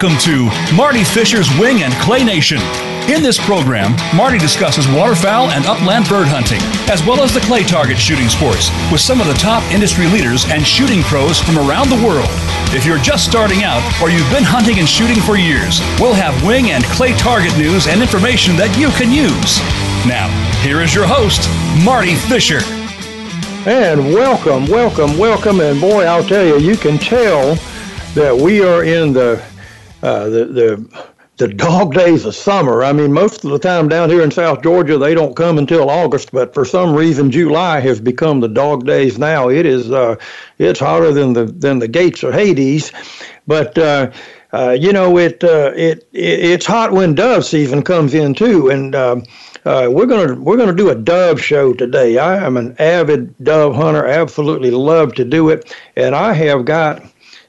Welcome to Marty Fisher's Wing and Clay Nation. In this program, Marty discusses waterfowl and upland bird hunting, as well as the clay target shooting sports, with some of the top industry leaders and shooting pros from around the world. If you're just starting out or you've been hunting and shooting for years, we'll have wing and clay target news and information that you can use. Now, here is your host, Marty Fisher. And welcome, welcome, welcome. And boy, I'll tell you, you can tell that we are in the uh, the the the dog days of summer. I mean, most of the time down here in South Georgia, they don't come until August, but for some reason, July has become the dog days now. It is uh, it's hotter than the than the gates of Hades, but. Uh, uh, you know, it, uh, it it it's hot when dove season comes in too, and um, uh, we're gonna we're gonna do a dove show today. I am an avid dove hunter, absolutely love to do it, and I have got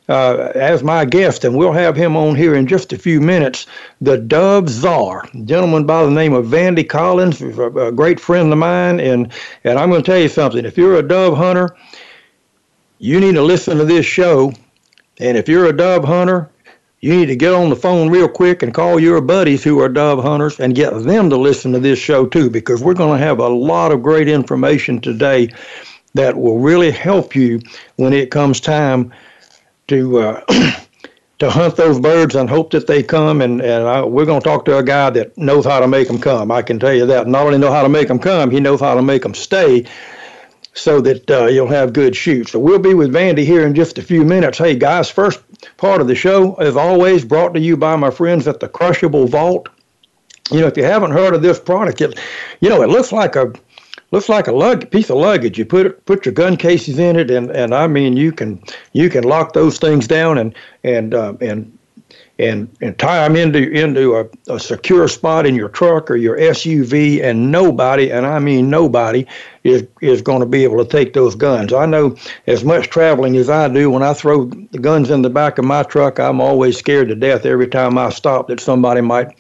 uh, as my guest, and we'll have him on here in just a few minutes. The Dove Czar, gentleman by the name of Vandy Collins, a great friend of mine, and and I'm going to tell you something. If you're a dove hunter, you need to listen to this show, and if you're a dove hunter, you need to get on the phone real quick and call your buddies who are dove hunters and get them to listen to this show too, because we're going to have a lot of great information today that will really help you when it comes time to uh, to hunt those birds and hope that they come. And and I, we're going to talk to a guy that knows how to make them come. I can tell you that. Not only know how to make them come, he knows how to make them stay. So that uh, you'll have good shoots. So we'll be with Vandy here in just a few minutes. Hey guys, first part of the show, as always, brought to you by my friends at the Crushable Vault. You know, if you haven't heard of this product, it, you know, it looks like a looks like a lug, piece of luggage. You put put your gun cases in it, and, and I mean you can you can lock those things down and and uh, and and and tie them into into a, a secure spot in your truck or your SUV, and nobody, and I mean nobody, is is going to be able to take those guns. I know as much traveling as I do. When I throw the guns in the back of my truck, I'm always scared to death every time I stop that somebody might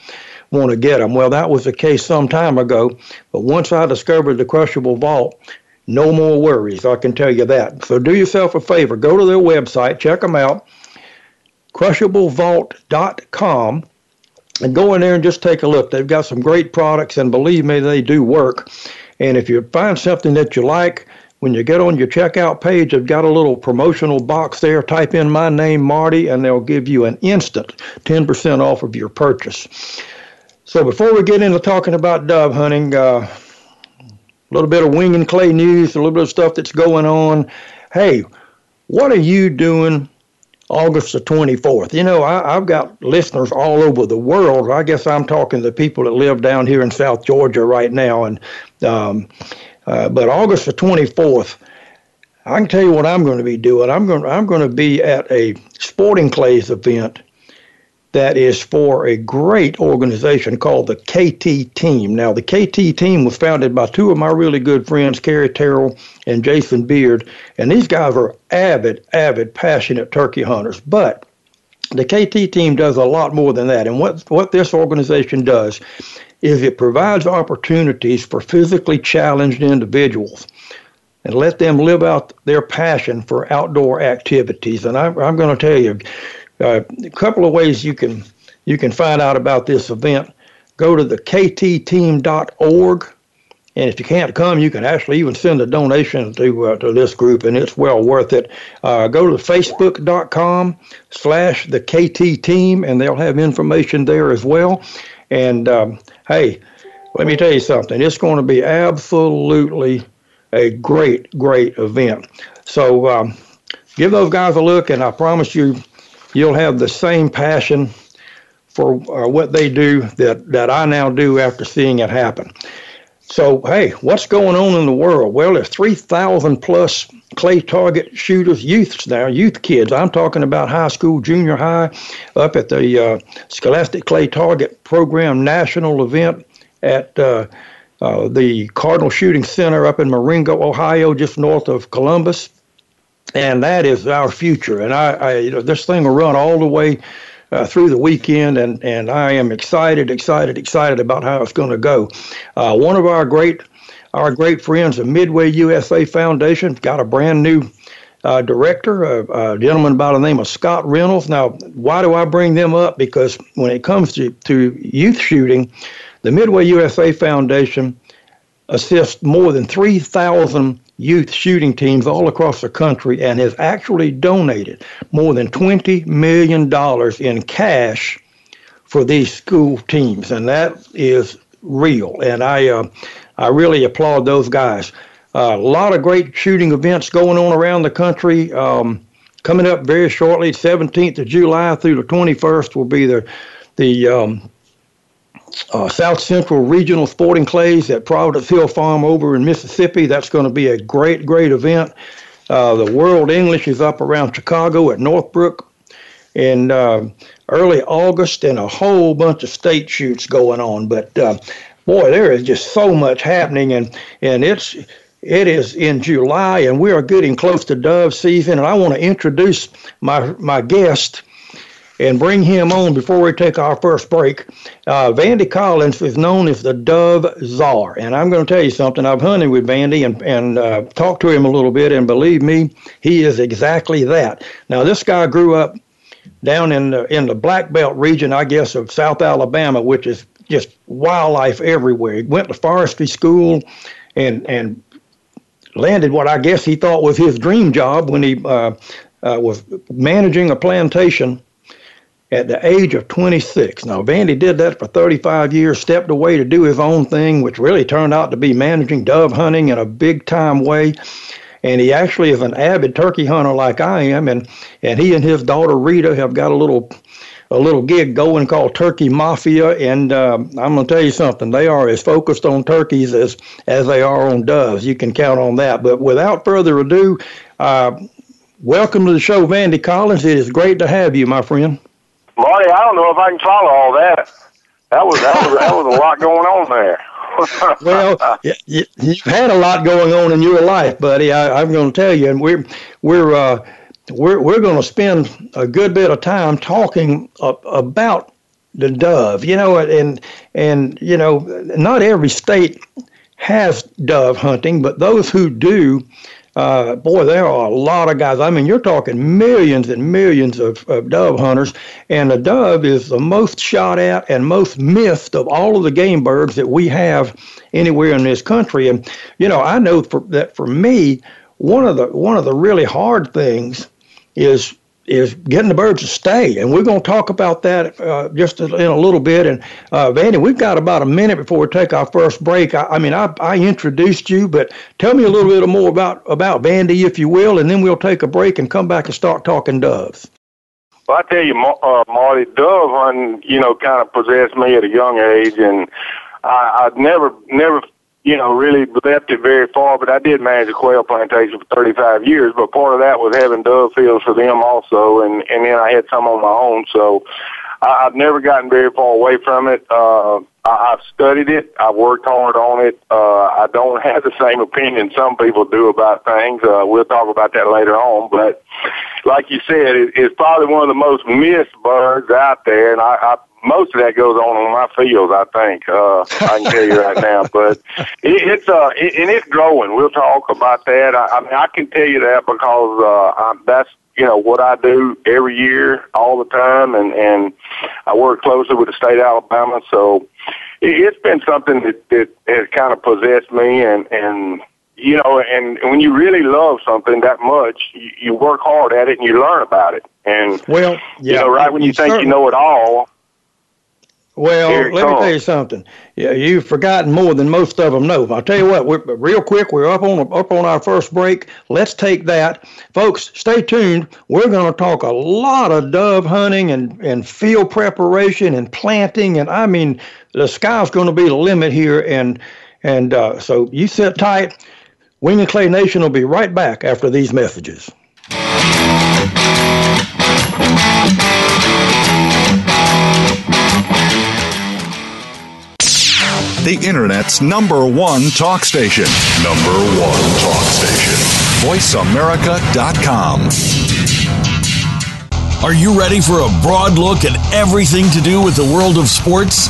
want to get them. Well, that was the case some time ago, but once I discovered the crushable vault, no more worries. I can tell you that. So do yourself a favor, go to their website, check them out, crushablevault.com, and go in there and just take a look. They've got some great products, and believe me, they do work. And if you find something that you like, when you get on your checkout page, they've got a little promotional box there. Type in my name, Marty, and they'll give you an instant 10% off of your purchase. So before we get into talking about dove hunting, uh, a little bit of wing and clay news, a little bit of stuff that's going on. Hey, what are you doing August the 24th? You know, I, have got listeners all over the world. I guess I'm talking to people that live down here in South Georgia right now. And um, uh, but August the 24th, I can tell you what I'm going to be doing. I'm going I'm going to be at a sporting clays event that is for a great organization called the KT Team. Now, the KT Team was founded by two of my really good friends, Kerry Terrell and Jason Beard, and these guys are avid, avid, passionate turkey hunters. But the KT Team does a lot more than that. And what, what this organization does is it provides opportunities for physically challenged individuals and let them live out their passion for outdoor activities. And I, I'm going to tell you, uh, a couple of ways you can you can find out about this event. Go to the ktteam.org, and if you can't come, you can actually even send a donation to uh, to this group, and it's well worth it. Uh, go to facebook.com slash the KT team, and they'll have information there as well. And um, hey, let me tell you something. It's going to be absolutely a great, great event. So um, give those guys a look, and I promise you you'll have the same passion for uh, what they do that, that I now do after seeing it happen. So, hey, what's going on in the world? Well, there's 3,000 plus clay target shooters, youths now, youth kids. I'm talking about high school, junior high, up at the uh, Scholastic Clay Target Program national event at uh, uh, the Cardinal Shooting Center up in Marengo, Ohio, just north of Columbus and that is our future. And I, I you know, this thing will run all the way uh, through the weekend, and and I am excited, excited, excited about how it's going to go. Uh, one of our great our great friends, the Midway USA Foundation, got a brand new uh, director, a, gentleman by the name of Scott Reynolds. Now, why do I bring them up? Because when it comes to, to youth shooting, the Midway USA Foundation assists more than 3,000 youth shooting teams all across the country and has actually donated more than $20 million in cash for these school teams. And that is real. And I, uh, I really applaud those guys. Uh, a lot of great shooting events going on around the country. Um, coming up very shortly, 17th of July through the 21st will be the the um, uh, South Central Regional Sporting Clays at Providence Hill Farm over in Mississippi. That's going to be a great, great event. Uh, the World English is up around Chicago at Northbrook in uh, early August, and a whole bunch of state shoots going on. But uh, boy, there is just so much happening, and and it's it is in July, and we are getting close to dove season. And I want to introduce my my guest and bring him on before we take our first break. Uh, Vandy Collins is known as the Dove Czar, and I'm going to tell you something. I've hunted with Vandy and and uh, talked to him a little bit, and believe me, he is exactly that. Now, this guy grew up down in the in the Black Belt region, I guess, of South Alabama, which is just wildlife everywhere. He went to forestry school, and and landed what I guess he thought was his dream job when he uh, uh, was managing a plantation at the age of 26. Now, Vandy did that for 35 years, stepped away to do his own thing, which really turned out to be managing dove hunting in a big time way. And he actually is an avid turkey hunter like I am, and, and he and his daughter Rita have got a little a little gig going called Turkey Mafia, and uh, I'm going to tell you something. They are as focused on turkeys as as they are on doves. You can count on that. But without further ado, uh, welcome to the show, Vandy Collins. It is great to have you, my friend. Marty, I don't know if I can follow all that. That was that was that was a lot going on there. well, you, you've had a lot going on in your life, buddy. I, am going to tell you, and we're we're uh, we're we're going to spend a good bit of time talking about the dove. You know, and and you know, not every state has dove hunting, but those who do uh, boy, there are a lot of guys. I mean, you're talking millions and millions of, of dove hunters, and the dove is the most shot at and most missed of all of the game birds that we have anywhere in this country. And you know, I know for, that for me, one of the one of the really hard things is is getting the birds to stay. And we're going to talk about that uh, just in a little bit. And uh, Vandy, we've got about a minute before we take our first break. I, I mean, I, I, introduced you, but tell me a little bit more about, about Vandy, if you will, and then we'll take a break and come back and start talking doves. Well, I tell you, uh, Marty, dove hunting, you know, kind of possessed me at a young age, and I, I'd never, never you know, really left it very far, but I did manage a quail plantation for 35 years, but part of that was having dove fields for them also, and, and then I had some on my own, so I, I've never gotten very far away from it. Uh, I, I've studied it. I've worked hard on it. Uh, I don't have the same opinion some people do about things. Uh, we'll talk about that later on, but like you said, it, it's probably one of the most missed birds out there, and I, I most of that goes on on my fields. I think uh, I can tell you right now, but it, it's uh, it, and it's growing. We'll talk about that. I, I mean, I can tell you that because uh, I'm, that's you know what I do every year, all the time, and and I work closely with the state of Alabama. So it, it's been something that that has kind of possessed me, and and you know, and when you really love something that much, you, you work hard at it and you learn about it. And well, yeah, you know, right when you, you think you know it all, well, let me tell you something. Yeah, you've forgotten more than most of them know. I'll tell you what. We're, real quick, we're up on up on our first break. Let's take that, folks. Stay tuned. We're going to talk a lot of dove hunting and and field preparation and planting, and I mean, the sky's going to be the limit here. And and uh, so you sit tight. Wing and Clay Nation will be right back after these messages. The Internet's number one talk station. Number one talk station. VoiceAmerica.com. Are you ready for a broad look at everything to do with the world of sports?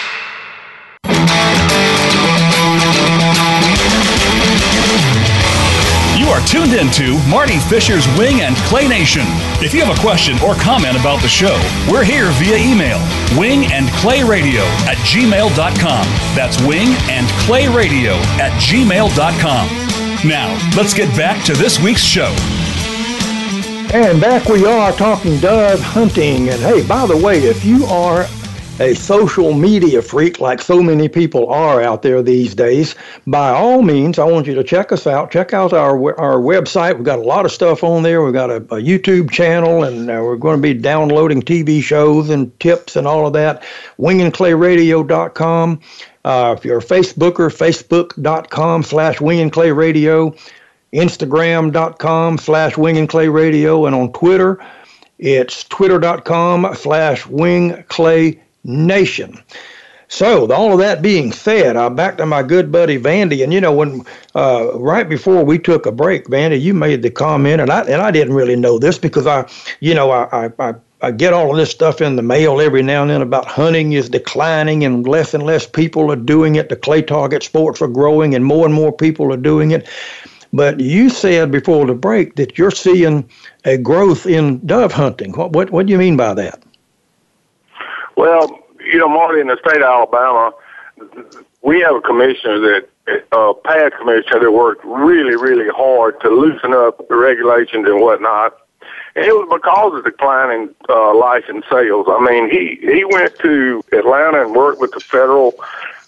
tuned into Marty Fisher's Wing and Clay Nation. If you have a question or comment about the show, we're here via email wing and clay radio at gmail.com. That's wing and clay radio at gmail.com. Now, let's get back to this week's show. And back we are talking dove hunting. And hey, by the way, if you are a social media freak like so many people are out there these days, by all means, I want you to check us out. Check out our our website. We've got a lot of stuff on there. We've got a, a YouTube channel, and uh, we're going to be downloading TV shows and tips and all of that. WingandClayRadio.com. Uh, if you're a Facebooker, Facebook.com slash Wing and Clay Radio. Instagram.com slash Wing and on Twitter, it's twitter.com slash Wing Clay Nation. So, all of that being said, I'm back to my good buddy Vandy, and you know when uh, right before we took a break, Vandy, you made the comment, and I and I didn't really know this because I, you know, I I, I I get all of this stuff in the mail every now and then about hunting is declining and less and less people are doing it. The clay target sports are growing and more and more people are doing it. But you said before the break that you're seeing a growth in dove hunting. What what, what do you mean by that? Well, you know, Marty, in the state of Alabama, we have a commissioner that, uh, past commissioner that worked really, really hard to loosen up the regulations and whatnot. And it was because of declining uh, license sales. I mean, he he went to Atlanta and worked with the federal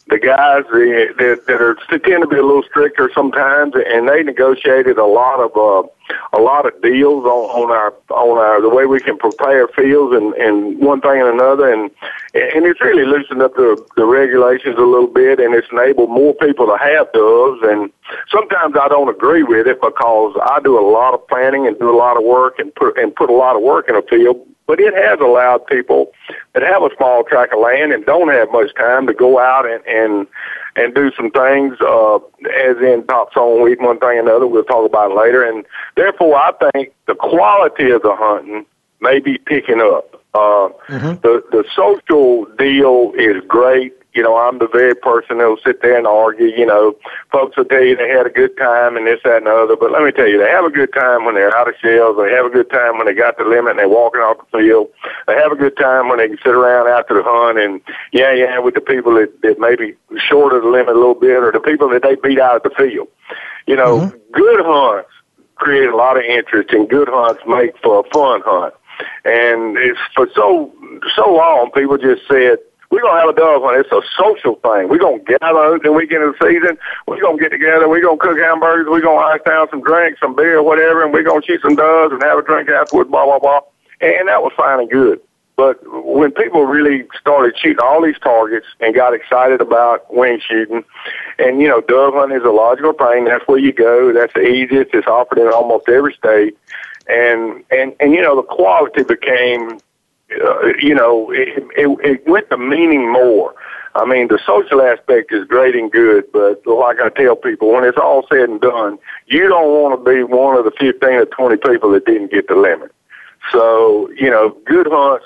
the guys that, that, that are tend to be a little stricter sometimes, and they negotiated a lot of uh, a lot of deals on, on our on our the way we can prepare fields and and one thing and another, and and it's really loosened up the the regulations a little bit, and it's enabled more people to have doves. And sometimes I don't agree with it because I do a lot of planning and do a lot of work and put and put a lot of work in a field but it has allowed people that have a small tract of land and don't have much time to go out and and and do some things, uh, as in topsoil weed, one thing and another. We'll talk about it later. And therefore, I think the quality of the hunting may be picking up. Uh, mm-hmm. The the social deal is great you know, I'm the very person that'll sit there and argue. You know, folks will tell you they had a good time and this, that, and the other. But let me tell you, they have a good time when they're out of shells. They have a good time when they got the limit and they're walking off the field. They have a good time when they can sit around after the hunt and yeah, yeah, with the people that, that maybe short of the limit a little bit or the people that they beat out of the field. You know, mm-hmm. good hunts create a lot of interest and good hunts make for a fun hunt. And it's for so so long people just said we're gonna have a dove hunt. It's a social thing. We're gonna gather the weekend of the season. We're gonna get together. We're gonna cook hamburgers. We're gonna ice down some drinks, some beer, whatever, and we're gonna shoot some doves and have a drink afterwards. Blah blah blah. And that was fine and good. but when people really started shooting all these targets and got excited about wing shooting, and you know, dove hunting is a logical thing. That's where you go. That's the easiest. It's offered in almost every state, and and and you know, the quality became, uh, you know, it, it, it went to meaning more. I mean, the social aspect is great and good, but like I tell people, when it's all said and done, you don't want to be one of the 15 or 20 people that didn't get the limit. So, you know, good hunts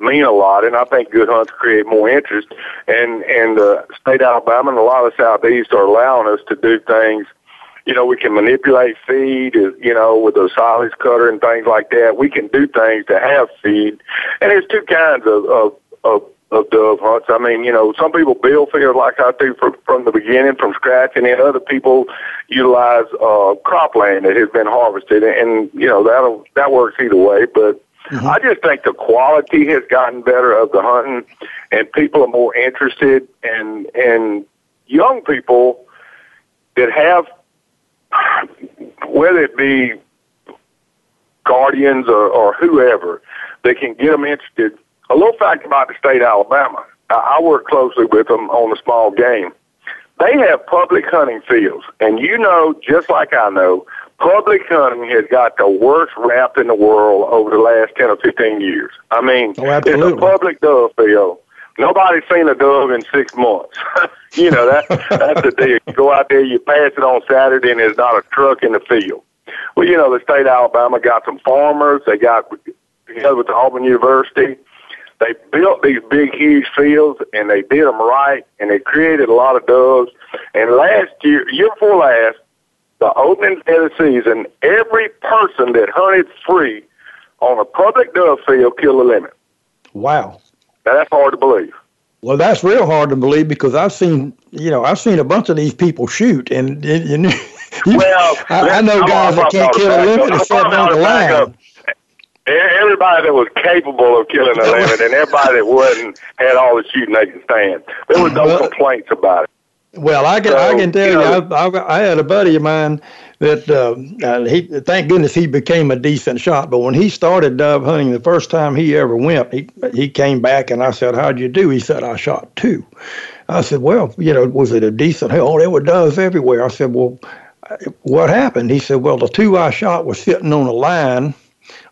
mean a lot, and I think good hunts create more interest. And and uh, state of Alabama and a lot of the southeast are allowing us to do things. You know, we can manipulate feed. Uh, you know, with the silage cutter and things like that. We can do things to have feed. And there's two kinds of of, of of dove hunts. I mean, you know, some people build fields like I do from from the beginning, from scratch, and then other people utilize uh, cropland that has been harvested, and you know that that works either way. But mm-hmm. I just think the quality has gotten better of the hunting, and people are more interested, and and young people that have whether it be guardians or, or whoever, they can get them interested a little fact about the state of Alabama. I work closely with them on the small game. They have public hunting fields, and you know, just like I know, public hunting has got the worst rap in the world over the last 10 or 15 years. I mean, oh, it's a public dove field. Nobody's seen a dove in six months. you know, that that's the deal. You go out there, you pass it on Saturday, and there's not a truck in the field. Well, you know, the state of Alabama got some farmers. They got together with the Auburn University they built these big, huge fields, and they did them right, and they created a lot of doves. And last year, year before last, the opening day of the season, every person that hunted free on a public dove field killed the limit. Wow. Now, that's hard to believe. Well, that's real hard to believe because I've seen, you know, I've seen a bunch of these people shoot, and, and, and well, I, I know guys that can't kill a limit except on the line everybody that was capable of killing a limit and everybody that wasn't had all the shooting they could stand. There was no well, complaints about it. Well, I can so, I can tell you, know, I, I, I had a buddy of mine that uh, uh, he thank goodness he became a decent shot. But when he started dove hunting, the first time he ever went, he he came back and I said, "How'd you do?" He said, "I shot two. I said, "Well, you know, was it a decent? Oh, there were doves everywhere." I said, "Well, what happened?" He said, "Well, the two I shot were sitting on a line."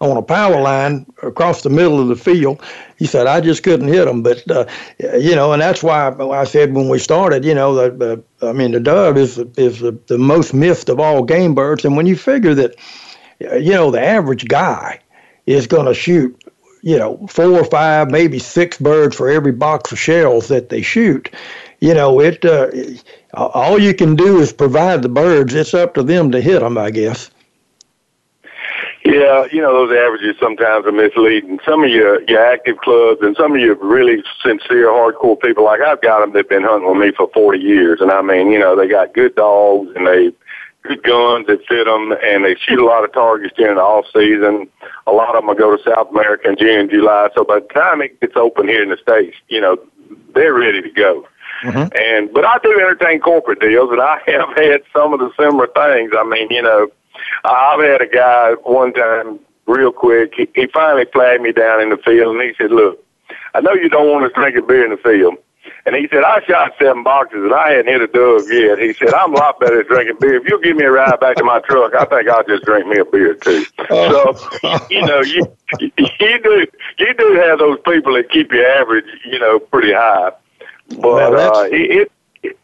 On a power line across the middle of the field. He said, I just couldn't hit them. But, uh, you know, and that's why I said when we started, you know, the, uh, I mean, the dove is, is the, the most missed of all game birds. And when you figure that, you know, the average guy is going to shoot, you know, four or five, maybe six birds for every box of shells that they shoot, you know, it, uh, all you can do is provide the birds. It's up to them to hit them, I guess. Yeah, you know those averages sometimes are misleading. Some of your your active clubs and some of your really sincere, hardcore people, like I've got them that've been hunting with me for forty years, and I mean, you know, they got good dogs and they good guns that fit them, and they shoot a lot of targets during the off season. A lot of them will go to South America in June July. So by the time it gets open here in the states, you know, they're ready to go. Mm-hmm. And but I do entertain corporate deals, and I have had some of the similar things. I mean, you know I've had a guy one time, real quick. He, he finally flagged me down in the field, and he said, "Look, I know you don't want us drinking beer in the field." And he said, I shot seven boxes and I hadn't hit a dove yet. He said, I'm a lot better at drinking beer. If you'll give me a ride back to my truck, I think I'll just drink me a beer too. So, you know, you, you do, you do have those people that keep your average, you know, pretty high. But, well, uh, it, it,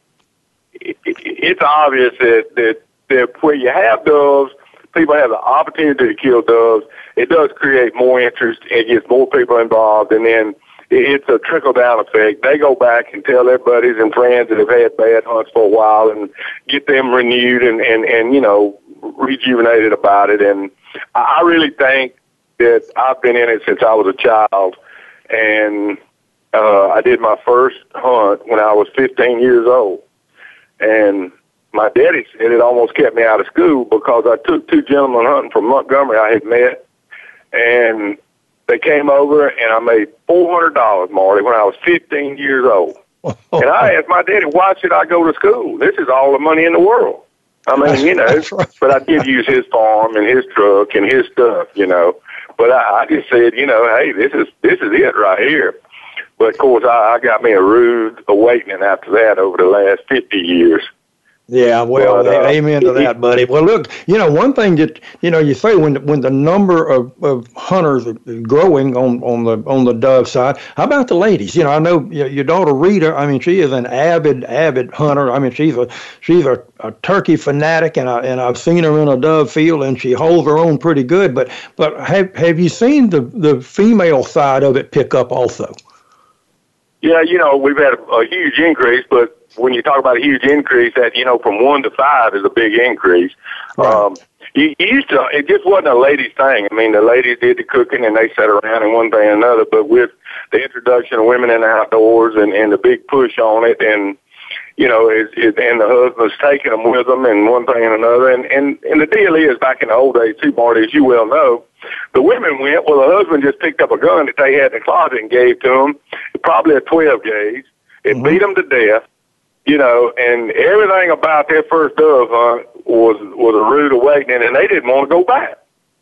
it, it's obvious that, that that where you have doves, people have the opportunity to kill doves. It does create more interest. It gets more people involved, and then it's a trickle down effect. They go back and tell their buddies and friends that have had bad hunts for a while, and get them renewed and and and you know rejuvenated about it. And I really think that I've been in it since I was a child, and uh, I did my first hunt when I was 15 years old, and my daddy said it almost kept me out of school because I took two gentlemen hunting from Montgomery I had met, and they came over and I made four hundred dollars, Marty, when I was fifteen years old. and I asked my daddy, why should I go to school? This is all the money in the world. I mean, you know, but I did use his farm and his truck and his stuff, you know. But I, I just said, you know, hey, this is this is it right here. But of course, I, I got me a rude awakening after that over the last fifty years. Yeah, well, but, uh, amen to that, buddy. Well, look, you know, one thing that you know, you say when when the number of, of hunters is growing on on the on the dove side, how about the ladies? You know, I know your daughter Rita. I mean, she is an avid avid hunter. I mean, she's a she's a, a turkey fanatic, and I and I've seen her in a dove field, and she holds her own pretty good. But but have have you seen the the female side of it pick up also? Yeah, you know, we've had a, a huge increase, but when you talk about a huge increase, that you know from one to five is a big increase. Right. Um, you, you used to, it just wasn't a ladies' thing. I mean, the ladies did the cooking and they sat around and one thing and another. But with the introduction of women in the outdoors and and the big push on it, and you know, is, is and the husbands taking them with them and one thing and another. And and and the deal is, back in the old days too, Marty, as you well know, the women went. Well, the husband just picked up a gun that they had in the closet and gave to them, probably a twelve gauge. It mm-hmm. beat them to death you know, and everything about their first dove hunt was was a rude awakening, and they didn't want to go back.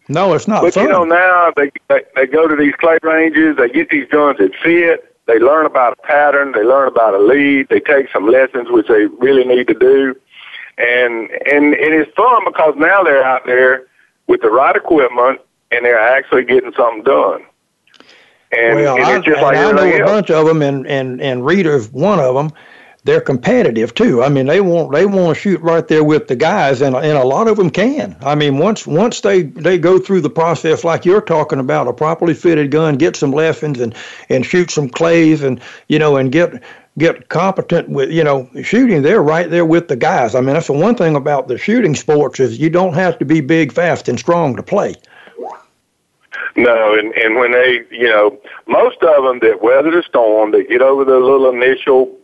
No, it's not. But fun. you know, now they, they they go to these clay ranges, they get these guns that fit. They learn about a pattern. They learn about a lead. They take some lessons, which they really need to do, and and it is fun because now they're out there with the right equipment and they're actually getting something done. And, well, and I, like I know a bunch of them, and and and Rita's one of them they're competitive too. I mean, they want they want to shoot right there with the guys, and and a lot of them can. I mean, once once they they go through the process like you're talking about, a properly fitted gun, get some lessons, and and shoot some clays, and you know, and get get competent with you know shooting they're right there with the guys i mean that's the one thing about the shooting sports is you don't have to be big fast and strong to play no and and when they you know most of them that weather the storm they get over the little initial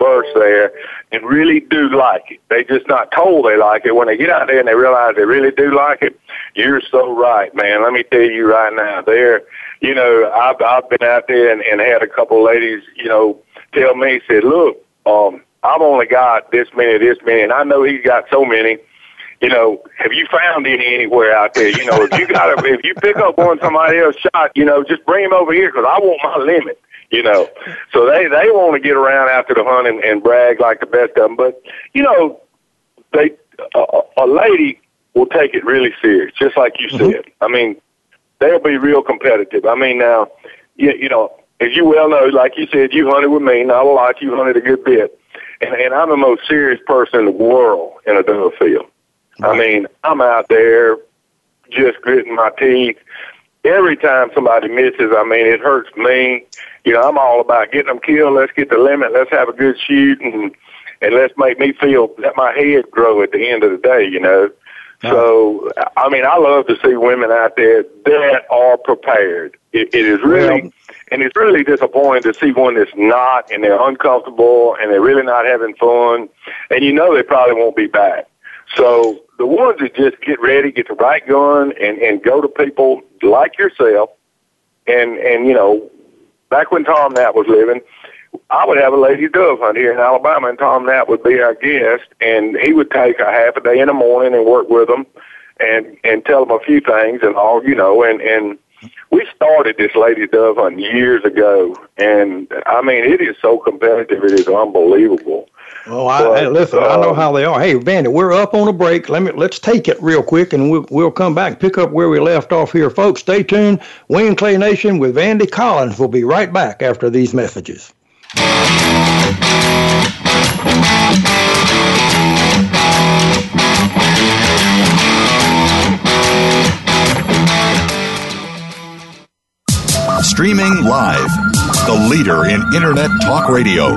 burst there and really do like it. They just not told they like it. When they get out there and they realize they really do like it, you're so right, man. Let me tell you right now, there, you know, I've I've been out there and, and had a couple ladies, you know, tell me, said, look, um, I've only got this many, this many, and I know he's got so many. You know, have you found any anywhere out there? You know, if you got, if you pick up one somebody else shot, you know, just bring him over here because I want my limit you know. So they they want to get around after the hunt and, and brag like the best of them. But you know, they a, a lady will take it really serious, just like you mm-hmm. said. I mean, they'll be real competitive. I mean, now, you, you know, as you well know, like you said, you hunted with me, not a lot. You hunted a good bit, and and I'm the most serious person in the world in a dove field. I mean, I'm out there just gritting my teeth. Every time somebody misses, I mean, it hurts me you know, I'm all about getting them killed. Let's get the limit. Let's have a good shoot and and let's make me feel let my head grow at the end of the day. You know. So, I mean, I love to see women out there that are prepared. it, it is really, well, and it's really disappointing to see one that's not, and they're uncomfortable, and they're really not having fun, and you know they probably won't be back. So the ones that just get ready, get the right gun, and and go to people like yourself, and and you know back when Tom Knapp was living, I would have a lady dove hunt here in Alabama, and Tom Knapp would be our guest, and he would take a half a day in the morning and work with them, and and tell them a few things and all, you know, and and we started this lady dove hunt years ago, and I mean it is so competitive, it is unbelievable. Oh, I, but, hey, listen, uh, I know um, how they are. Hey, Vandy, we're up on a break. Let me let's take it real quick, and we'll we'll come back and pick up where we left off here, folks. Stay tuned. Wing Clay Nation with Vandy Collins. We'll be right back after these messages. Streaming live, the leader in Internet talk radio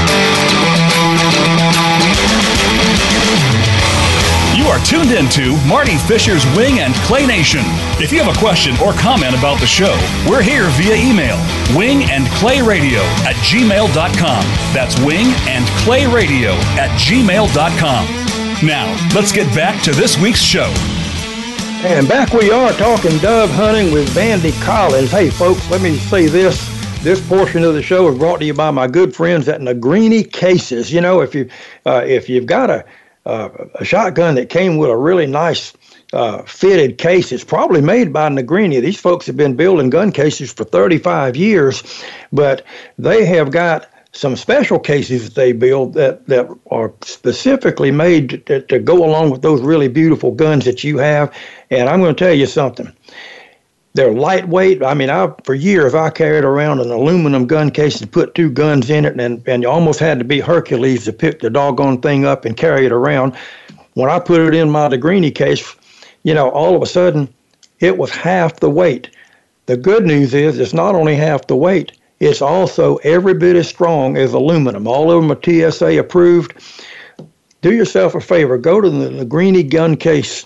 Tuned into Marty Fisher's Wing and Clay Nation. If you have a question or comment about the show, we're here via email wing and clay radio at gmail.com. That's wing and clay radio at gmail.com. Now, let's get back to this week's show. And back we are talking dove hunting with Vandy Collins. Hey, folks, let me say this. This portion of the show is brought to you by my good friends at Negrini Cases. You know, if you uh, if you've got a uh, a shotgun that came with a really nice uh, fitted case. It's probably made by Negrini. These folks have been building gun cases for 35 years, but they have got some special cases that they build that, that are specifically made to, to go along with those really beautiful guns that you have. And I'm going to tell you something. They're lightweight. I mean, I for years I carried around an aluminum gun case and put two guns in it, and and you almost had to be Hercules to pick the doggone thing up and carry it around. When I put it in my Negrini case, you know, all of a sudden, it was half the weight. The good news is it's not only half the weight; it's also every bit as strong as aluminum. All of them are TSA approved. Do yourself a favor, go to the Negrini gun case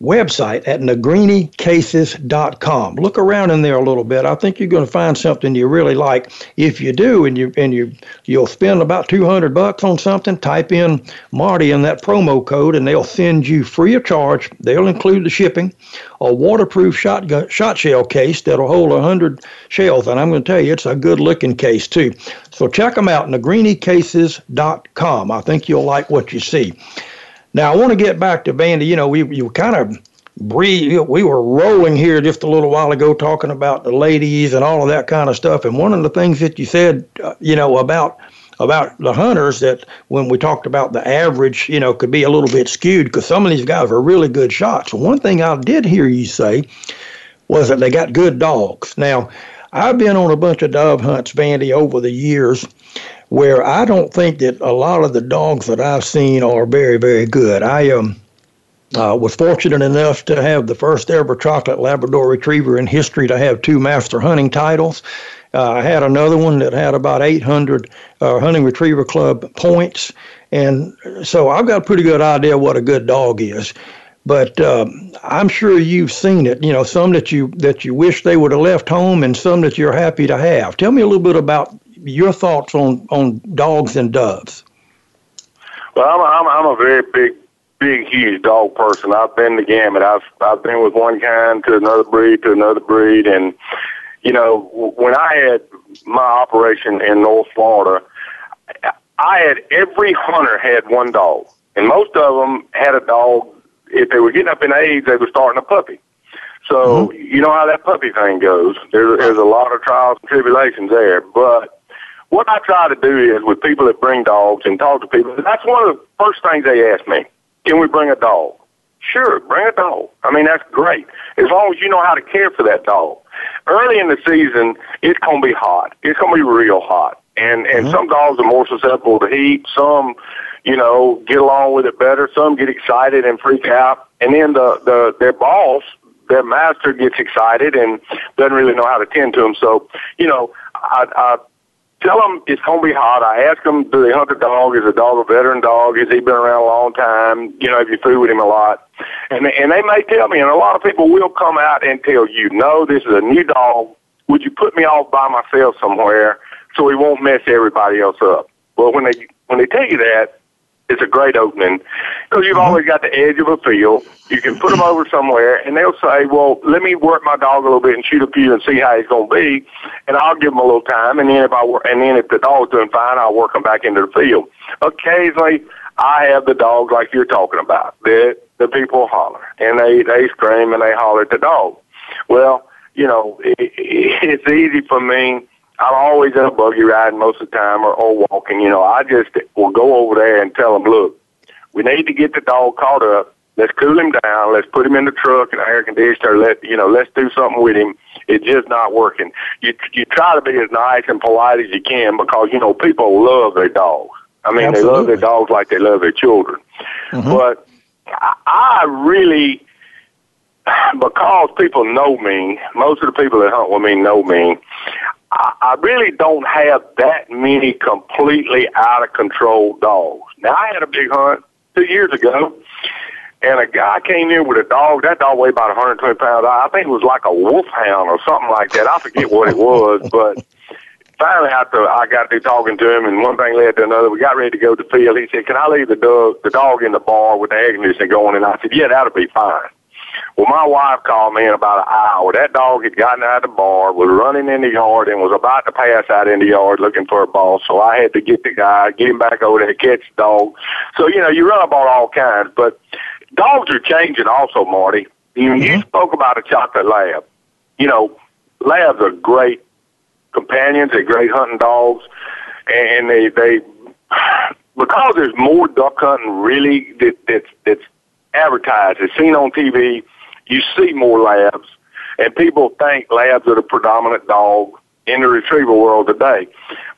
website at negrinicases.com. Look around in there a little bit. I think you're going to find something you really like. If you do, and you and you you'll spend about 200 bucks on something, type in Marty in that promo code, and they'll send you free of charge. They'll include the shipping, a waterproof shotgun shot shell case that'll hold 100 shells, and I'm going to tell you, it's a good looking case too. So check them out, negrinicases.com. I think you'll like what you see. Now I want to get back to Vandy. You know, we you kind of breathe. We were rolling here just a little while ago talking about the ladies and all of that kind of stuff. And one of the things that you said, uh, you know, about about the hunters that when we talked about the average, you know, could be a little bit skewed because some of these guys are really good shots. One thing I did hear you say was that they got good dogs. Now, I've been on a bunch of dove hunts, Vandy, over the years, where I don't think that a lot of the dogs that I've seen are very, very good. I um, uh, was fortunate enough to have the first ever chocolate Labrador Retriever in history to have two master hunting titles. Uh, I had another one that had about 800 uh, Hunting Retriever Club points. And so I've got a pretty good idea what a good dog is. But um, I'm sure you've seen it. You know, some that you that you wish they would have left home, and some that you're happy to have. Tell me a little bit about your thoughts on on dogs and doves. Well, I'm a, I'm a, I'm a very big, big, huge dog person. I've been the gamut. I've I've been with one kind to another breed to another breed, and you know when I had my operation in North Florida, I had every hunter had one dog, and most of them had a dog. If they were getting up in age, they were starting a puppy. So mm-hmm. you know how that puppy thing goes. There's there's a lot of trials and tribulations there, but what I try to do is with people that bring dogs and talk to people, that's one of the first things they ask me. Can we bring a dog? Sure, bring a dog. I mean, that's great. As long as you know how to care for that dog. Early in the season, it's going to be hot. It's going to be real hot. And, and mm-hmm. some dogs are more susceptible to heat. Some, you know, get along with it better. Some get excited and freak out. And then the, the, their boss, their master gets excited and doesn't really know how to tend to them. So, you know, I, I tell them it's going to be hot. I ask them, do they hunt the dog? Is the dog a veteran dog? Has he been around a long time? You know, have you food with him a lot? And they, and they may tell me, and a lot of people will come out and tell you, no, this is a new dog. Would you put me off by myself somewhere so he won't mess everybody else up? Well, when they when they tell you that, it's a great opening because you've mm-hmm. always got the edge of a field. You can put them over somewhere, and they'll say, "Well, let me work my dog a little bit and shoot a few and see how he's going to be." And I'll give them a little time, and then if I work, and then if the dog's doing fine, I'll work them back into the field. Occasionally, I have the dogs like you're talking about that the people holler and they they scream and they holler at the dog. Well, you know, it, it's easy for me I'm always in a buggy riding most of the time or, or walking. You know, I just will go over there and tell them, look, we need to get the dog caught up. Let's cool him down. Let's put him in the truck and air conditioner. Let you know. Let's do something with him. It's just not working. You you try to be as nice and polite as you can because you know people love their dogs. I mean, Absolutely. they love their dogs like they love their children. Mm-hmm. But I, I really, because people know me, most of the people that hunt with me know me. I, I really don't have that many completely out of control dogs. Now I had a big hunt two years ago, and a guy came in with a dog. That dog weighed about 120 pounds. I think it was like a wolfhound or something like that. I forget what it was, but finally after I got through talking to him, and one thing led to another, we got ready to go to the field. He said, "Can I leave the dog the dog in the bar with the air conditioning going?" And I said, "Yeah, that'll be fine." Well, my wife called me in about an hour. That dog had gotten out of the bar, was running in the yard, and was about to pass out in the yard looking for a ball. So I had to get the guy, get him back over there, catch the dog. So, you know, you run about all kinds. But dogs are changing also, Marty. You, mm-hmm. you spoke about a chocolate lab. You know, labs are great companions. They're great hunting dogs. And they, they, because there's more duck hunting really that, that's, that's advertised. It's seen on TV you see more labs, and people think labs are the predominant dog in the retriever world today.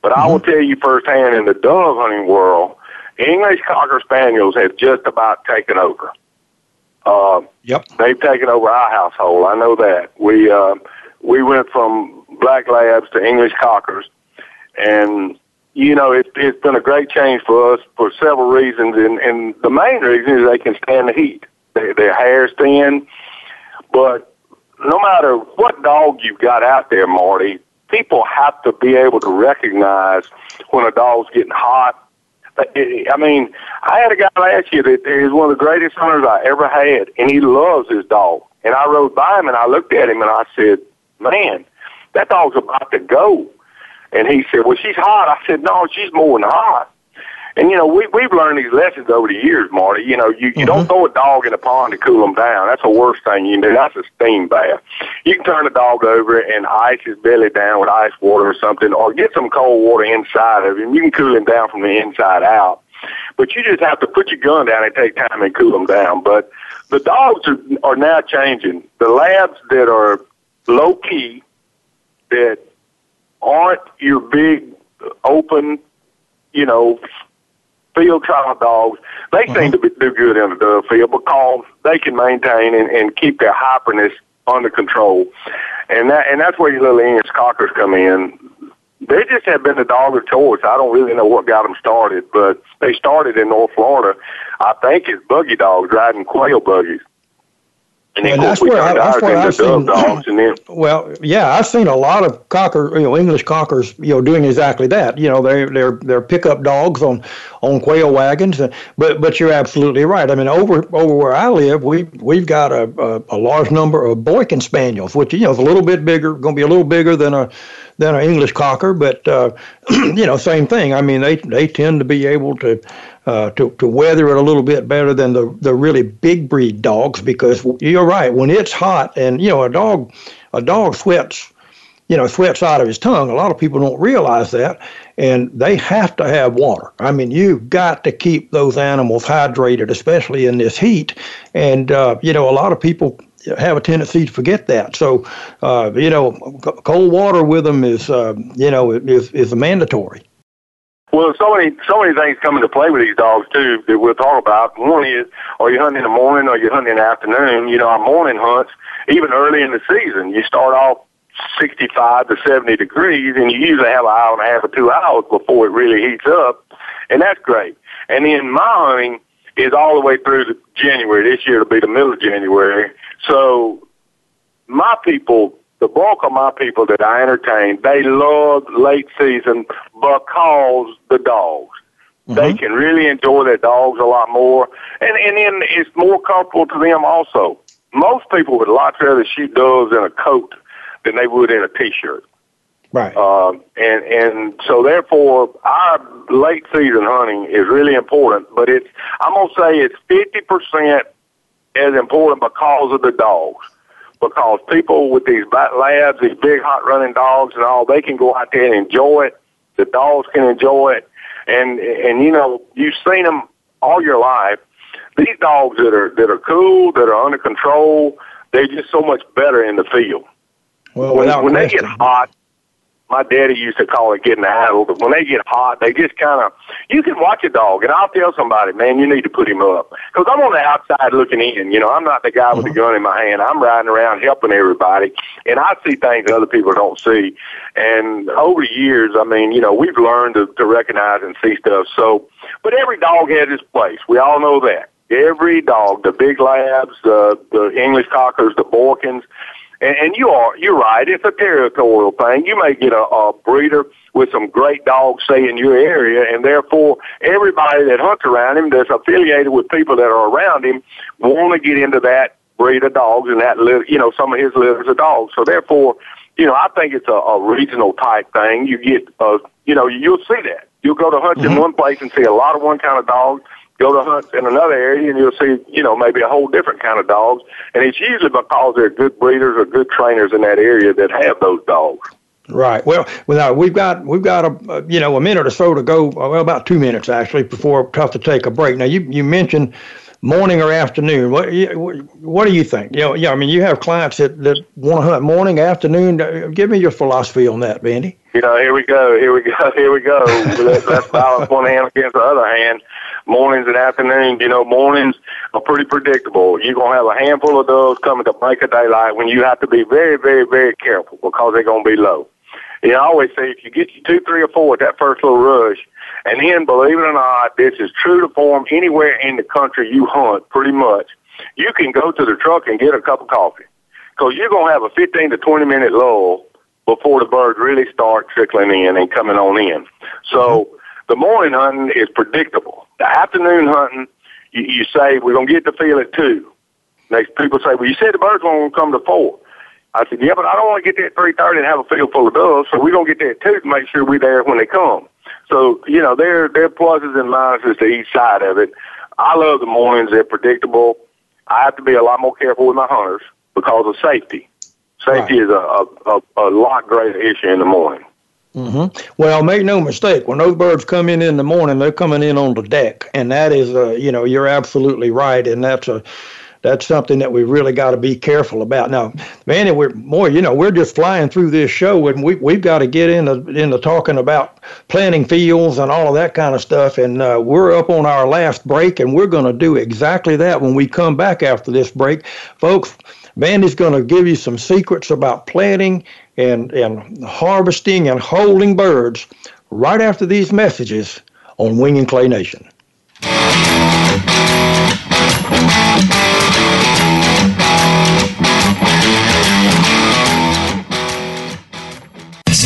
But mm-hmm. I will mm-hmm. tell you firsthand, in the dove hunting world, English Cocker Spaniels have just about taken over. Uh, yep. They've taken over our household. I know that. We, uh, we went from black labs to English Cockers, and you know, it's it's been a great change for us for several reasons, and and the main reason is they can stand the heat. They, their hair's thin, but no matter what dog you've got out there, Marty, people have to be able to recognize when a dog's getting hot. Uh, I mean, I had a guy last year that is one of the greatest hunters I ever had, and he loves his dog. And I rode by him and I looked at him and I said, "Man, that dog's about to go." And he said, "Well, she's hot." I said, "No, she's more than hot." And you know, we we've learned these lessons over the years, Marty. You know, you you mm-hmm. don't throw a dog in a pond to cool them down. That's the worst thing you can do. That's a steam bath. You can turn the dog over and ice his belly down with ice water or something, or get some cold water inside of him. You can cool him down from the inside out. But you just have to put your gun down and take time and cool them down. But the dogs are, are now changing. The labs that are low key, that aren't your big open, you know, field trial dogs, they mm-hmm. seem to be, do good in the dove field because they can maintain and, and keep their hyperness under control. And that and that's where your little English cockers come in. They just have been the dog of choice. I don't really know what got them started, but they started in North Florida. I think it's buggy dogs riding quail buggies. And, and that's where, I, that's where I've seen. Well, yeah, I've seen a lot of cocker, you know, English cockers, you know, doing exactly that. You know, they're they're they're pickup dogs on on quail wagons. But but you're absolutely right. I mean, over over where I live, we we've got a a, a large number of Boykin spaniels, which you know is a little bit bigger, going to be a little bigger than a than an English cocker, but uh, you know, same thing. I mean, they they tend to be able to uh, to, to weather it a little bit better than the, the really big breed dogs because you're right when it's hot and you know a dog a dog sweats you know sweats out of his tongue a lot of people don't realize that and they have to have water. I mean you've got to keep those animals hydrated especially in this heat and uh, you know a lot of people have a tendency to forget that. So uh, you know cold water with them is uh, you know is, is mandatory well, so many so many things come into play with these dogs too that we'll talk about. One is, are you hunting in the morning or you hunting in the afternoon? You know, our morning hunts, even early in the season, you start off 65 to 70 degrees, and you usually have an hour and a half or two hours before it really heats up, and that's great. And then my hunting is all the way through to January. This year it'll be the middle of January. So my people, the bulk of my people that I entertain, they love late season because the dogs. Mm-hmm. They can really enjoy their dogs a lot more, and and then it's more comfortable to them also. Most people would a lot rather shoot doves in a coat than they would in a t-shirt. Right. Um, and and so therefore, our late season hunting is really important. But it's I'm gonna say it's fifty percent as important because of the dogs. Because people with these labs, these big hot running dogs and all, they can go out there and enjoy it. The dogs can enjoy it, and and you know you've seen them all your life. These dogs that are that are cool, that are under control, they're just so much better in the field. Well, when, when they get hot, my daddy used to call it getting addled, but when they get hot, they just kind of, you can watch a dog, and I'll tell somebody, man, you need to put him up. Because I'm on the outside looking in, you know, I'm not the guy with the uh-huh. gun in my hand. I'm riding around helping everybody, and I see things that other people don't see. And over the years, I mean, you know, we've learned to, to recognize and see stuff. So, but every dog has its place. We all know that. Every dog, the big labs, the, the English cockers, the Boykins, and, and you are, you're right. It's a territorial thing. You may get a, a breeder with some great dogs, say, in your area, and therefore everybody that hunts around him that's affiliated with people that are around him want to get into that breed of dogs and that, you know, some of his litters of dogs. So therefore, you know, I think it's a, a regional type thing. You get, uh, you know, you'll see that. You'll go to hunt mm-hmm. in one place and see a lot of one kind of dogs go to hunt in another area and you'll see, you know, maybe a whole different kind of dogs. And it's usually because they're good breeders or good trainers in that area that have those dogs. Right. Well, without we've got we've got a you know a minute or so to go. Well, about two minutes actually before have to take a break. Now you you mentioned morning or afternoon. What what do you think? You know, yeah. I mean, you have clients that that want to hunt morning, afternoon. Uh, give me your philosophy on that, Vandy. You know, here we go, here we go, here we go. Let's balance one hand against the other hand mornings and afternoons. You know, mornings are pretty predictable. You're gonna have a handful of those coming to break of daylight when you have to be very, very, very careful because they're gonna be low. You know, I always say if you get you two, three, or four at that first little rush, and then believe it or not, this is true to form anywhere in the country you hunt, pretty much. You can go to the truck and get a cup of coffee because you're gonna have a 15 to 20 minute lull before the birds really start trickling in and coming on in. So mm-hmm. the morning hunting is predictable. The afternoon hunting, you, you say we're gonna get the field at two. Next people say, well, you said the birds won't come to four. I said, yeah, but I don't want to get there at three thirty and have a field full of doves, so we're gonna get there at two to make sure we're there when they come. So you know, there there are pluses and minuses to each side of it. I love the mornings; they're predictable. I have to be a lot more careful with my hunters because of safety. Safety right. is a, a, a lot greater issue in the morning. Mm-hmm. Well, make no mistake. When those birds come in in the morning, they're coming in on the deck, and that is, uh, you know, you're absolutely right, and that's a that's something that we really got to be careful about. Now, Vandy, we're more, you know, we're just flying through this show, and we we've got to get into into talking about planting fields and all of that kind of stuff. And uh, we're up on our last break, and we're going to do exactly that when we come back after this break, folks. Vandy's going to give you some secrets about planting and, and harvesting and holding birds right after these messages on Wing and Clay Nation.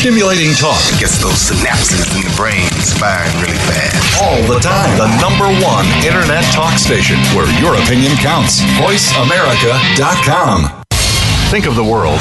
Stimulating talk gets those synapses in the brain firing really fast. All the time. The number one internet talk station where your opinion counts. VoiceAmerica.com. Think of the world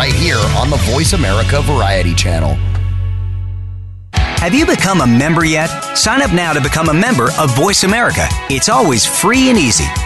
right here on the Voice America Variety Channel. Have you become a member yet? Sign up now to become a member of Voice America. It's always free and easy.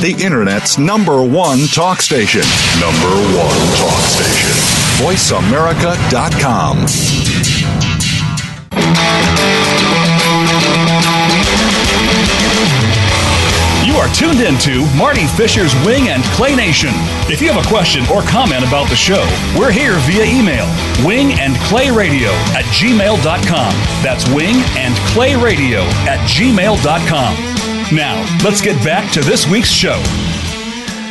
The Internet's number one talk station. Number one talk station. VoiceAmerica.com. You are tuned into Marty Fisher's Wing and Clay Nation. If you have a question or comment about the show, we're here via email wing and clay radio at gmail.com. That's wing and clay radio at gmail.com. Now, let's get back to this week's show.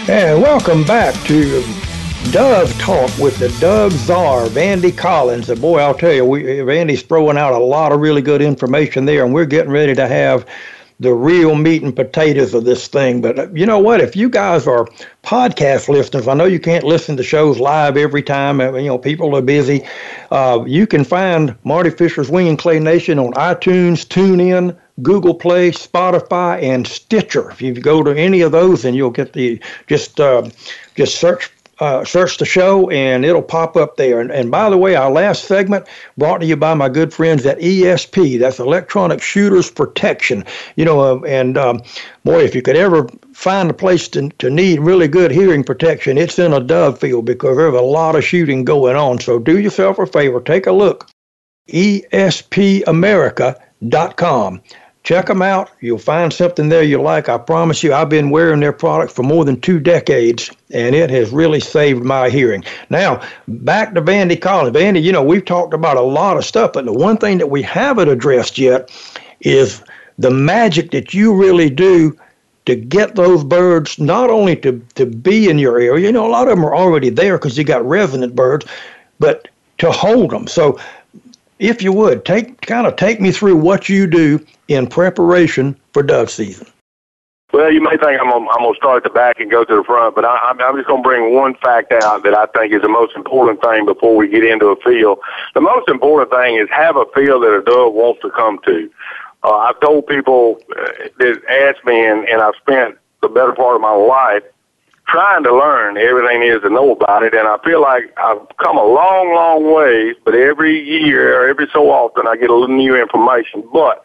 And welcome back to Dove Talk with the Dove Czar, Vandy Collins. And boy, I'll tell you, we, Vandy's throwing out a lot of really good information there, and we're getting ready to have the real meat and potatoes of this thing. But uh, you know what? If you guys are podcast listeners, I know you can't listen to shows live every time. Uh, you know, people are busy. Uh, you can find Marty Fisher's Wing and Clay Nation on iTunes, TuneIn, Google Play, Spotify, and Stitcher. If you go to any of those, and you'll get the just uh, just search uh, search the show and it'll pop up there. And, and by the way, our last segment brought to you by my good friends at ESP. That's Electronic Shooters Protection. You know, uh, and um, boy, if you could ever find a place to, to need really good hearing protection, it's in a dove field because there's a lot of shooting going on. So do yourself a favor, take a look. ESPAmerica.com. Check them out. You'll find something there you like. I promise you, I've been wearing their product for more than two decades, and it has really saved my hearing. Now, back to Vandy Collins. Vandy, you know, we've talked about a lot of stuff, but the one thing that we haven't addressed yet is the magic that you really do to get those birds not only to, to be in your area, you know, a lot of them are already there because you got resident birds, but to hold them. So, if you would take kind of take me through what you do in preparation for dove season? Well, you may think I'm I'm going to start at the back and go to the front, but I, I'm, I'm just going to bring one fact out that I think is the most important thing before we get into a field. The most important thing is have a field that a dove wants to come to. Uh, I've told people uh, that ask me, and, and I've spent the better part of my life trying to learn everything there is to know about it, and I feel like I've come a long, long ways. But every year, or every so often, I get a little new information. But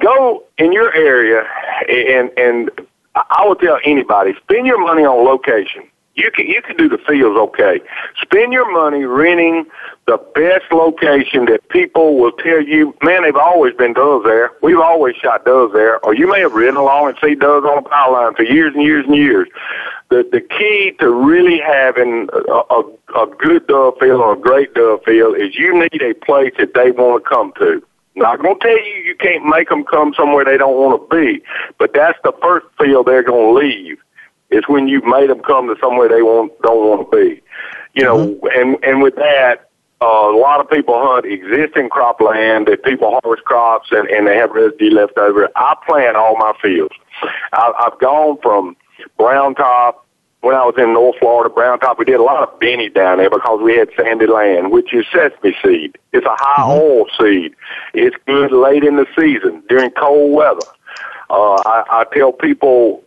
go in your area, and and I would tell anybody, spend your money on location. You can you can do the fields okay. Spend your money renting the best location that people will tell you, man, they've always been doves there. We've always shot doves there. Or you may have ridden along and seen doves on a power line for years and years and years. The the key to really having a, a, a good dove field or a great dove field is you need a place that they want to come to. Not going to tell you you can't make them come somewhere they don't want to be, but that's the first field they're going to leave. It's when you've made them come to somewhere they want don't want to be. You know, mm-hmm. and and with that, uh, a lot of people hunt existing cropland that people harvest crops and, and they have residue left over. I plant all my fields. I, I've gone from brown top when I was in North Florida, Brown Top, we did a lot of benny down there because we had sandy land, which is sesame seed. It's a high mm-hmm. oil seed. It's good late in the season during cold weather. Uh, I, I tell people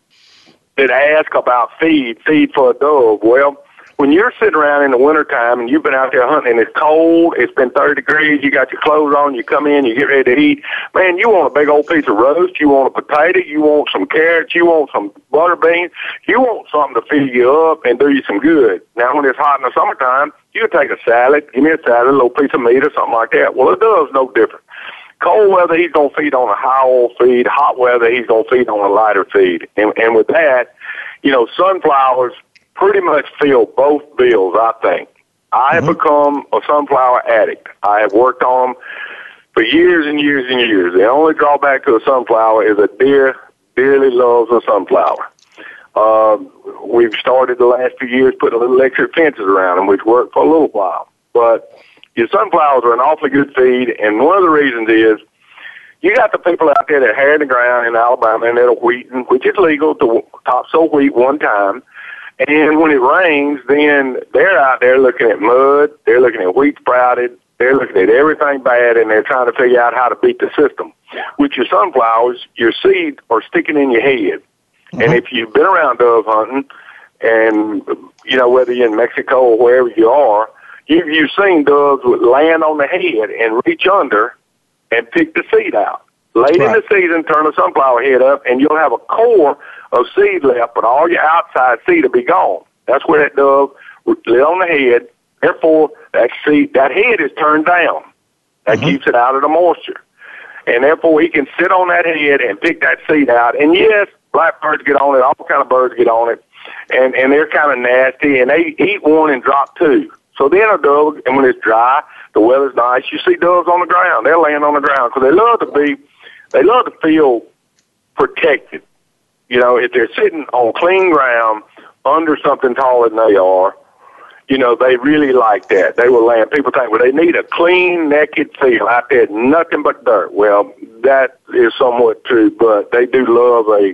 that ask about feed, feed for a dove. Well, when you're sitting around in the wintertime and you've been out there hunting and it's cold, it's been 30 degrees, you got your clothes on, you come in, you get ready to eat, man, you want a big old piece of roast, you want a potato, you want some carrots, you want some butter beans, you want something to fill you up and do you some good. Now, when it's hot in the summertime, you take a salad, give me a salad, a little piece of meat or something like that. Well, it does no different. Cold weather, he's going to feed on a high oil feed. Hot weather, he's going to feed on a lighter feed. And, and with that, you know, sunflowers pretty much fill both bills, I think. I have mm-hmm. become a sunflower addict. I have worked on them for years and years and years. The only drawback to a sunflower is a deer dearly loves a sunflower. Uh, we've started the last few years putting a little electric fences around them, which worked for a little while. But your sunflowers are an awfully good feed, and one of the reasons is you got the people out there that hair the ground in Alabama and they're wheating, which is legal to topsoil wheat one time. And when it rains, then they're out there looking at mud, they're looking at wheat sprouted, they're looking at everything bad, and they're trying to figure out how to beat the system. With your sunflowers, your seeds are sticking in your head. Mm-hmm. And if you've been around dove hunting, and you know whether you're in Mexico or wherever you are, you've you've seen doves land on the head and reach under and pick the seed out. Late right. in the season, turn the sunflower head up, and you'll have a core of seed left, but all your outside seed will be gone. That's where that dove lit on the head. Therefore, that seed, that head is turned down. That mm-hmm. keeps it out of the moisture. And therefore, he can sit on that head and pick that seed out. And yes, blackbirds get on it, all kind of birds get on it, and and they're kind of nasty, and they eat one and drop two. So then a dove, and when it's dry, the weather's nice, you see doves on the ground. They're laying on the ground because they love to be, they love to feel protected. You know, if they're sitting on clean ground under something taller than they are, you know, they really like that. They will land. People think, well, they need a clean, naked field out there, nothing but dirt. Well, that is somewhat true, but they do love a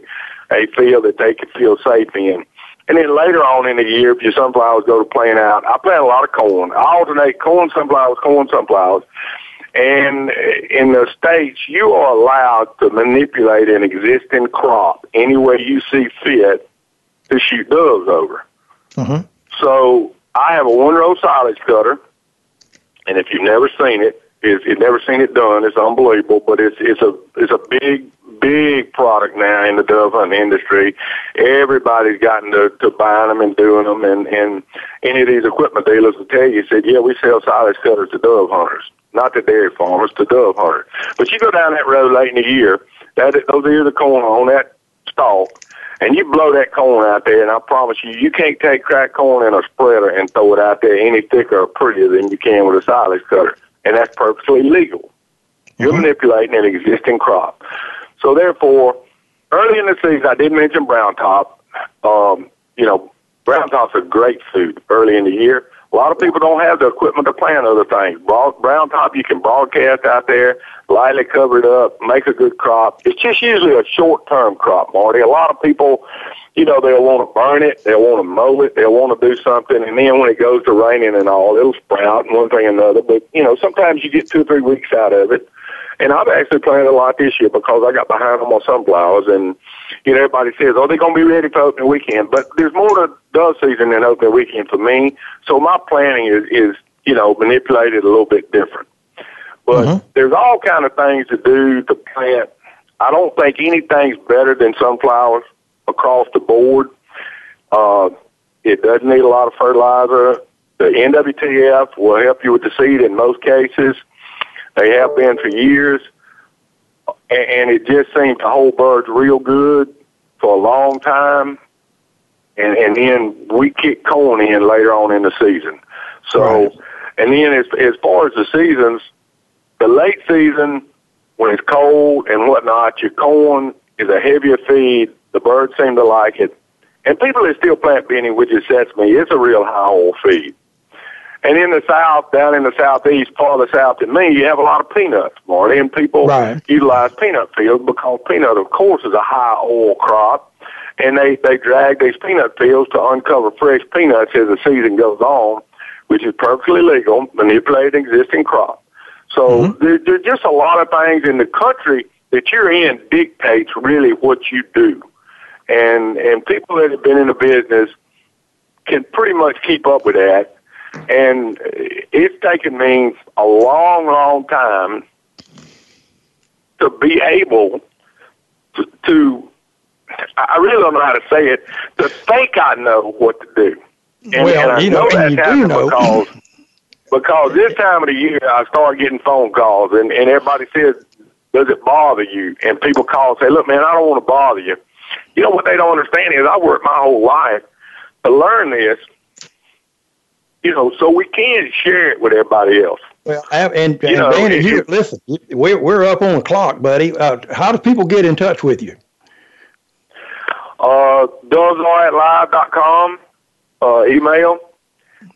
a field that they can feel safe in. And then later on in the year, if your sunflowers go to plant out, I plant a lot of corn. I alternate corn, sunflowers, corn, sunflowers. And in the States, you are allowed to manipulate an existing crop any way you see fit to shoot doves over. Mm-hmm. So I have a one row silage cutter, and if you've never seen it, it's, you've never seen it done. It's unbelievable, but it's it's a it's a big big product now in the dove hunting industry. Everybody's gotten to, to buying them and doing them, and and any of these equipment dealers will tell you, said, yeah, we sell silage cutters to dove hunters, not to dairy farmers, to dove hunters. But you go down that road late in the year, that those ears of corn on that stalk, and you blow that corn out there, and I promise you, you can't take cracked corn in a spreader and throw it out there any thicker or prettier than you can with a silage cutter, and that's perfectly legal. You're mm-hmm. manipulating an existing crop. So therefore, early in the season, I did mention brown top. Um, you know, brown top's a great food early in the year. A lot of people don't have the equipment to plant other things. Brown top, you can broadcast out there, lightly cover it up, make a good crop. It's just usually a short-term crop, Marty. A lot of people, you know, they'll want to burn it, they'll want to mow it, they'll want to do something, and then when it goes to raining and all, it'll sprout and one thing and another. But, you know, sometimes you get two or three weeks out of it. And I've actually planted a lot this year because I got behind on my sunflowers. And, you know, everybody says, oh, they're going to be ready for opening weekend. But there's more to dove season than opening weekend for me. So my planning is, is you know, manipulated a little bit different. But mm-hmm. there's all kind of things to do to plant. I don't think anything's better than sunflowers across the board. Uh, it doesn't need a lot of fertilizer. The NWTF will help you with the seed in most cases. They have been for years, and it just seems to hold birds real good for a long time. And and then we kick corn in later on in the season. So, right. and then as as far as the seasons, the late season when it's cold and whatnot, your corn is a heavier feed. The birds seem to like it, and people that still plant benny, which is sesame, it's a real high oil feed. And in the South, down in the Southeast, part of the South and me, you have a lot of peanuts, Marty, and people right. utilize peanut fields because peanut, of course, is a high oil crop. And they, they drag these peanut fields to uncover fresh peanuts as the season goes on, which is perfectly legal, manipulate an existing crop. So mm-hmm. there, there's just a lot of things in the country that you're in dictates really what you do. And, and people that have been in the business can pretty much keep up with that and it's taken me a long, long time to be able to, to I really don't know how to say it, to think I know what to do. And, well, and I you know, know that's happening because, because this time of the year I start getting phone calls and, and everybody says, Does it bother you? And people call and say, look, man, I don't want to bother you. You know what they don't understand is I worked my whole life to learn this, you know, so we can share it with everybody else. Well, and, and, you know, Vandy, here, listen, we're, we're up on the clock, buddy. Uh, how do people get in touch with you? Uh, DozeRlive.com, uh, email.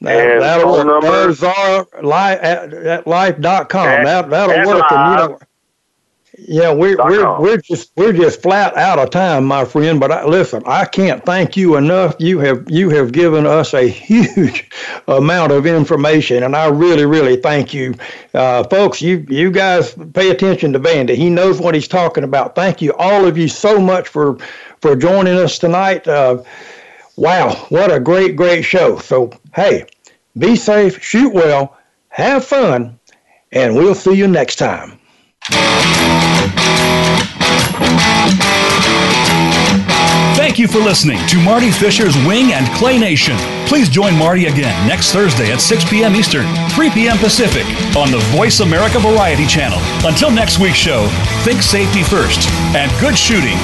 That, and that'll phone work. Number. Live at, at life.com. That, that'll work. And, you know, yeah, we're we're we're just we're just flat out of time, my friend. But I, listen, I can't thank you enough. You have you have given us a huge amount of information, and I really really thank you, uh, folks. You you guys pay attention to Vandy. He knows what he's talking about. Thank you, all of you, so much for for joining us tonight. Uh, wow, what a great great show. So hey, be safe, shoot well, have fun, and we'll see you next time. Thank you for listening to Marty Fisher's Wing and Clay Nation. Please join Marty again next Thursday at 6 p.m. Eastern, 3 p.m. Pacific on the Voice America Variety Channel. Until next week's show, think safety first and good shooting.